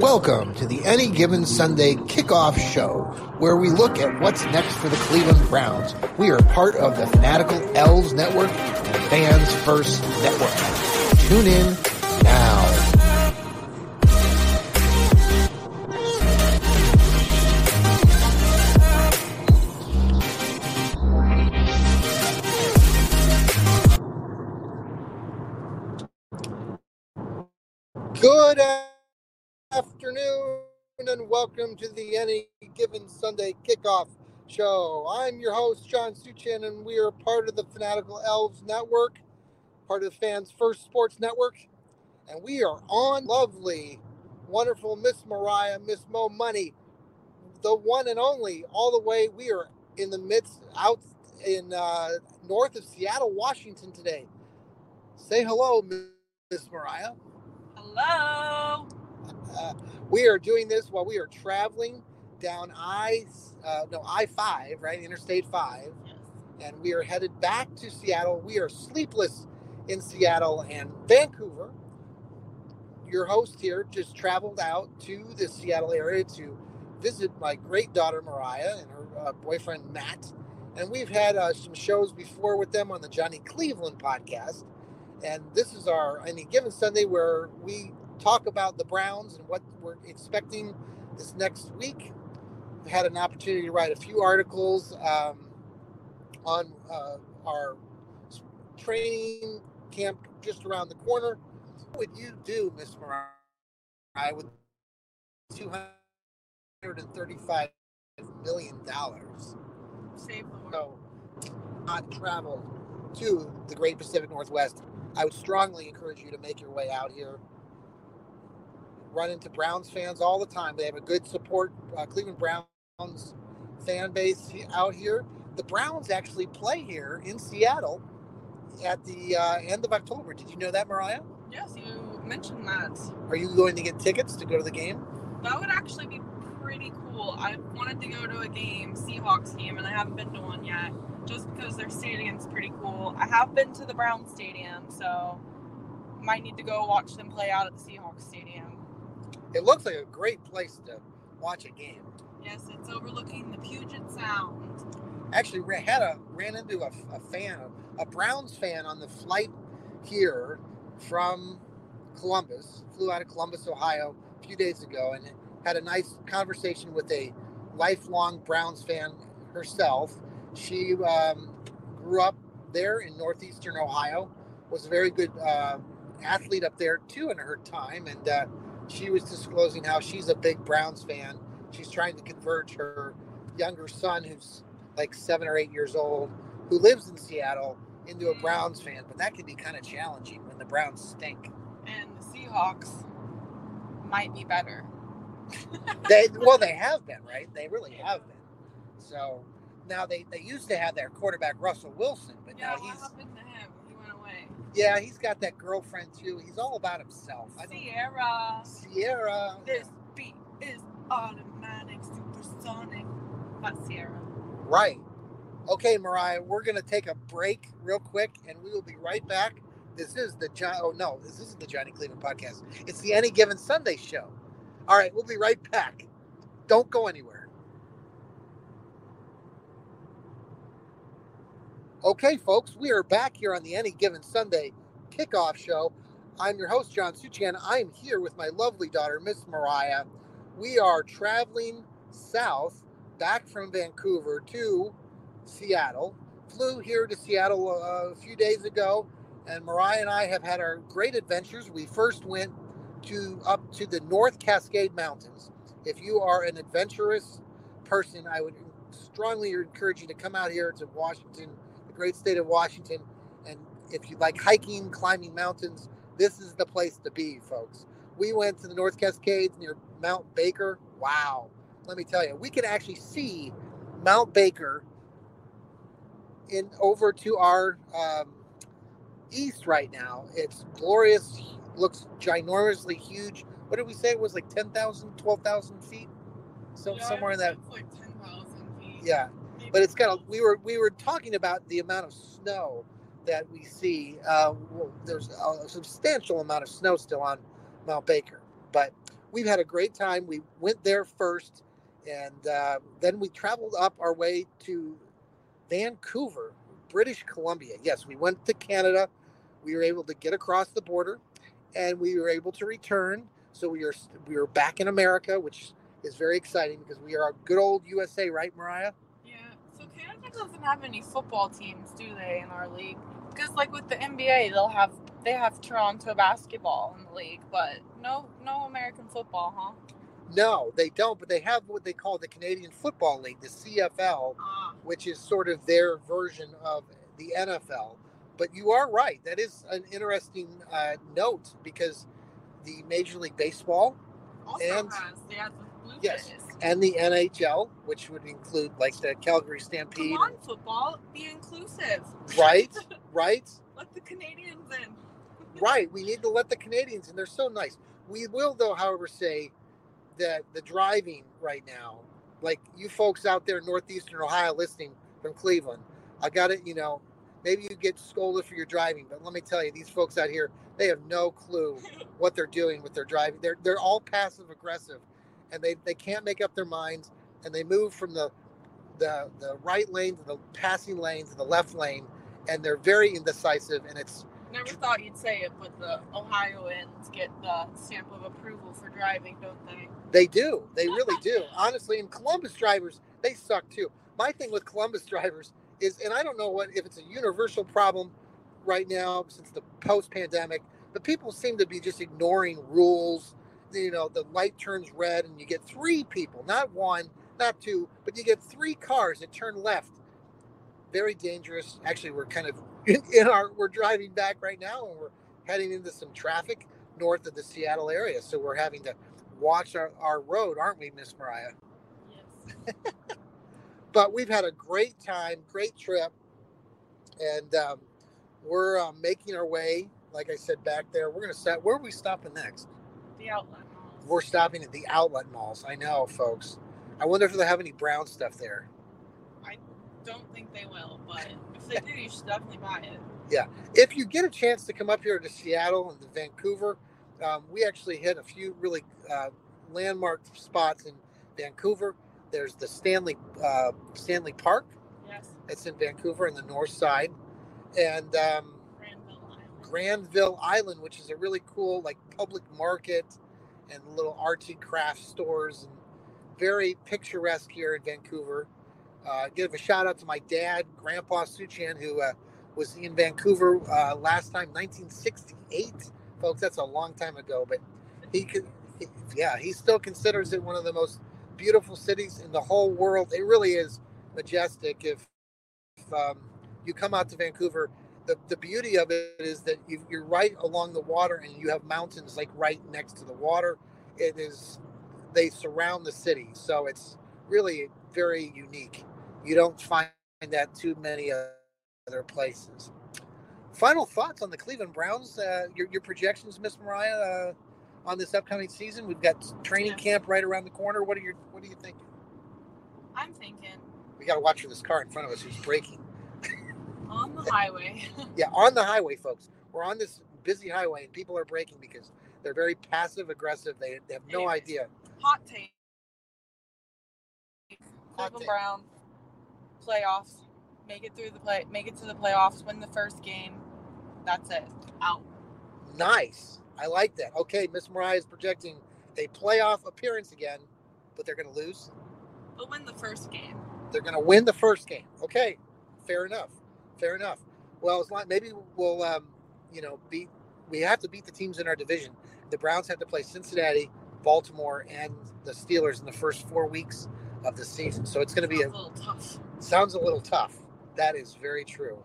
Welcome to the Any Given Sunday kickoff show, where we look at what's next for the Cleveland Browns. We are part of the Fanatical Elves Network and Fans First Network. Tune in now. Good afternoon and welcome to the Any Given Sunday kickoff show. I'm your host, John Suchan, and we are part of the Fanatical Elves Network, part of the Fans First Sports Network, and we are on lovely, wonderful Miss Mariah, Miss Mo Money, the one and only, all the way. We are in the midst, out in uh, north of Seattle, Washington today. Say hello, Miss Mariah. Hello. Uh, we are doing this while we are traveling down I uh, no I five right Interstate five, Yes. and we are headed back to Seattle. We are sleepless in Seattle and Vancouver. Your host here just traveled out to the Seattle area to visit my great daughter Mariah and her uh, boyfriend Matt, and we've had uh, some shows before with them on the Johnny Cleveland podcast. And this is our any given Sunday where we talk about the Browns and what we're expecting this next week. We had an opportunity to write a few articles um, on uh, our training camp just around the corner. What would you do, Miss Mariah, with two hundred and thirty-five million dollars? Save the world. So, not travel to the Great Pacific Northwest, I would strongly encourage you to make your way out here. Run into Browns fans all the time. They have a good support uh, Cleveland Browns fan base out here. The Browns actually play here in Seattle at the uh, end of October. Did you know that, Mariah? Yes, you mentioned that. Are you going to get tickets to go to the game? That would actually be pretty cool. I wanted to go to a game, Seahawks game, and I haven't been to one yet, just because their stadium's pretty cool. I have been to the Browns stadium, so might need to go watch them play out at the Seahawks stadium. It looks like a great place to watch a game. Yes, it's overlooking the Puget Sound. actually ran, had a ran into a, a fan, a Browns fan on the flight here from Columbus. Flew out of Columbus, Ohio, a few days ago, and had a nice conversation with a lifelong Browns fan herself. She um, grew up there in northeastern Ohio. Was a very good uh, athlete up there too in her time, and uh, she was disclosing how she's a big Browns fan. She's trying to convert her younger son, who's like seven or eight years old, who lives in Seattle, into a Browns fan. But that can be kind of challenging when the Browns stink. And the Seahawks might be better. They well, they have been right. They really have been. So now they they used to have their quarterback Russell Wilson, but Yeah, now he's happened to him? He went away. Yeah he's got that girlfriend too. He's all about himself. I Ciara. Ciara. This beat is automatic, supersonic. That's Ciara. Right. Okay, Mariah, we're going to take a break real quick and we will be right back. This is the John. Oh, no, this isn't the Johnny Cleveland podcast. It's the Any Given Sunday show. All right, we'll be right back. Don't go anywhere. Okay, folks, we are back here on the Any Given Sunday kickoff show. I'm your host, John Suchan. I'm here with my lovely daughter, Miss Mariah. We are traveling south back from Vancouver to Seattle. Flew here to Seattle a few days ago, and Mariah and I have had our great adventures. We first went to up to the North Cascade Mountains. If you are an adventurous person, I would strongly encourage you to come out here to Washington, the great state of Washington. And if you like hiking, climbing mountains, this is the place to be, folks. We went to the North Cascades near Mount Baker. Wow. Let me tell you, we can actually see Mount Baker in over to our um, east right now. It's glorious, looks ginormously huge. What did we say? It was like 10,000, 12,000 feet? So Yeah, somewhere in that. Like 10,000 feet. Yeah. But it's got a, we were, we were talking about the amount of snow that we see. Uh, well, there's a substantial amount of snow still on Mount Baker, but we've had a great time. We went there first, and uh, then we traveled up our way to Vancouver, British Columbia. Yes, we went to Canada. We were able to get across the border, and we were able to return. So we are we are back in America, which is very exciting because we are a good old USA, right, Mariah? Yeah. Doesn't have any football teams, do they, in our league? Because like with the NBA, they'll have they have Toronto basketball in the league, but no no American football, huh? No, they don't, but they have what they call the Canadian Football League, the CFL, Ah, which is sort of their version of the NFL. But you are right. That is an interesting uh, note because the Major League Baseball also And- has they have the Blue Yes. And the NHL, which would include like the Calgary Come Stampede, on, football, be inclusive. right? Right? Let the Canadians in. right. We need to let the Canadians in. They're so nice. We will, though, however, say that the driving right now, like you folks out there in northeastern Ohio listening from Cleveland, I got it. You know, maybe you get scolded for your driving, but let me tell you, these folks out here, they have no clue what they're doing with their driving. They're they're all passive aggressive, and they they can't make up their minds, and they move from the the the right lane to the passing lane to the left lane, and they're very indecisive, and it's Never thought you'd say it, but the Ohioans get the stamp of approval for driving, don't they? They do. They really do. Honestly, and Columbus drivers, they suck too. My thing with Columbus drivers is, and I don't know what if it's a universal problem right now since the post-pandemic, but people seem to be just ignoring rules. You know, the light turns red, and you get three people, not one, not two, but you get three cars that turn left. Very dangerous. Actually, we're kind of in, in our we're driving back right now, and we're heading into some traffic north of the Seattle area, so we're having to watch our, our road, aren't we, Miss Mariah? Yes. But we've had a great time, great trip, and um, we're um, making our way. Like I said back there, we're gonna set Where are we stopping next? The outlet malls. We're stopping at the outlet malls. I know, folks. I wonder if they'll have any brown stuff there. I don't think they will, but if they do, you should definitely buy it. Yeah. If you get a chance to come up here to Seattle and to Vancouver, um, we actually hit a few really uh, landmark spots in Vancouver. There's the Stanley uh, Stanley Park. Yes. It's in Vancouver in the north side, and um, Granville Island. Which is a really cool like public market and little artsy craft stores and very picturesque here in Vancouver. Uh, give a shout out to my dad, Grandpa Suchan, who uh, was in Vancouver uh, last time, 1968. Folks, that's a long time ago, but he could, he, yeah, he still considers it one of the most beautiful cities in the whole world. It really is majestic. If, if um, you come out to Vancouver, the, the beauty of it is that you, you're right along the water and you have mountains like right next to the water. It is, they surround the city. So it's really very unique. You don't find that too many other places. Final thoughts on the Cleveland Browns, uh, your, your projections, Miss Mariah, uh, on this upcoming season. We've got training Yes. camp right around the corner. What are your, what are you thinking? I'm thinking We got to watch for this car in front of us who's braking. On the highway. Yeah, on the highway, folks. We're on this busy highway, and people are braking because they're very passive aggressive. They, they have no Anyways. idea. Hot take. Cleveland take. Brown playoffs. Make it through the play. Make it to the playoffs. Win the first game. That's it. Out. Nice. I like that. Okay, Miss Mariah is projecting a playoff appearance again, but they're going to lose. But win the first game. They're going to win the first game. Okay, fair enough. Fair enough. Well, maybe we'll, um, you know, beat. We have to beat the teams in our division. The Browns have to play Cincinnati, Baltimore, and the Steelers in the first four weeks of the season. So it's going to be a a little tough. Sounds a little tough. That is very true.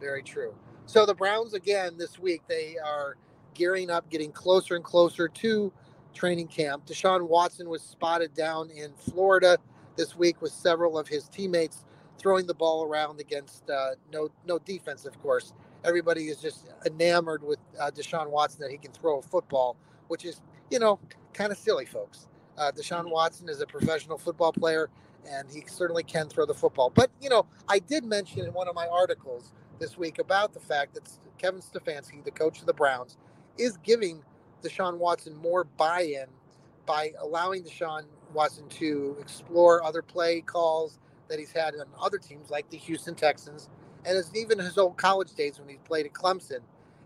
Very true. So the Browns again this week they are gearing up, getting closer and closer to training camp. Deshaun Watson was spotted down in Florida this week with several of his teammates throwing the ball around against uh, no no defense, of course. Everybody is just enamored with uh, Deshaun Watson that he can throw a football, which is you know kind of silly, folks. Uh, Deshaun Watson is a professional football player and he certainly can throw the football. But you know, I did mention in one of my articles this week about the fact that Kevin Stefanski, the coach of the Browns, is giving Deshaun Watson more buy-in by allowing Deshaun Watson to explore other play calls that he's had on other teams like the Houston Texans and as even his old college days when he played at Clemson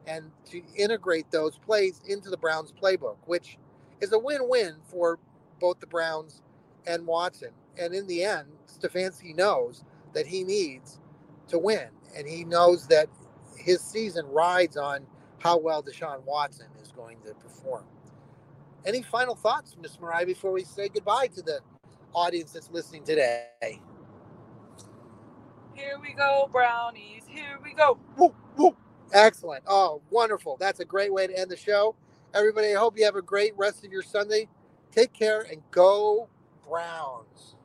and to integrate those plays into the Browns playbook, which is a win-win for both the Browns and Watson. And in the end, Stefanski knows that he needs to win, and he knows that his season rides on how well Deshaun Watson is going to perform. Any final thoughts, Miss Mariah, before we say goodbye to the audience that's listening today? Here we go, brownies. Here we go. Woo, woo. Excellent. Oh, wonderful. That's a great way to end the show. Everybody, I hope you have a great rest of your Sunday. Take care and go Browns.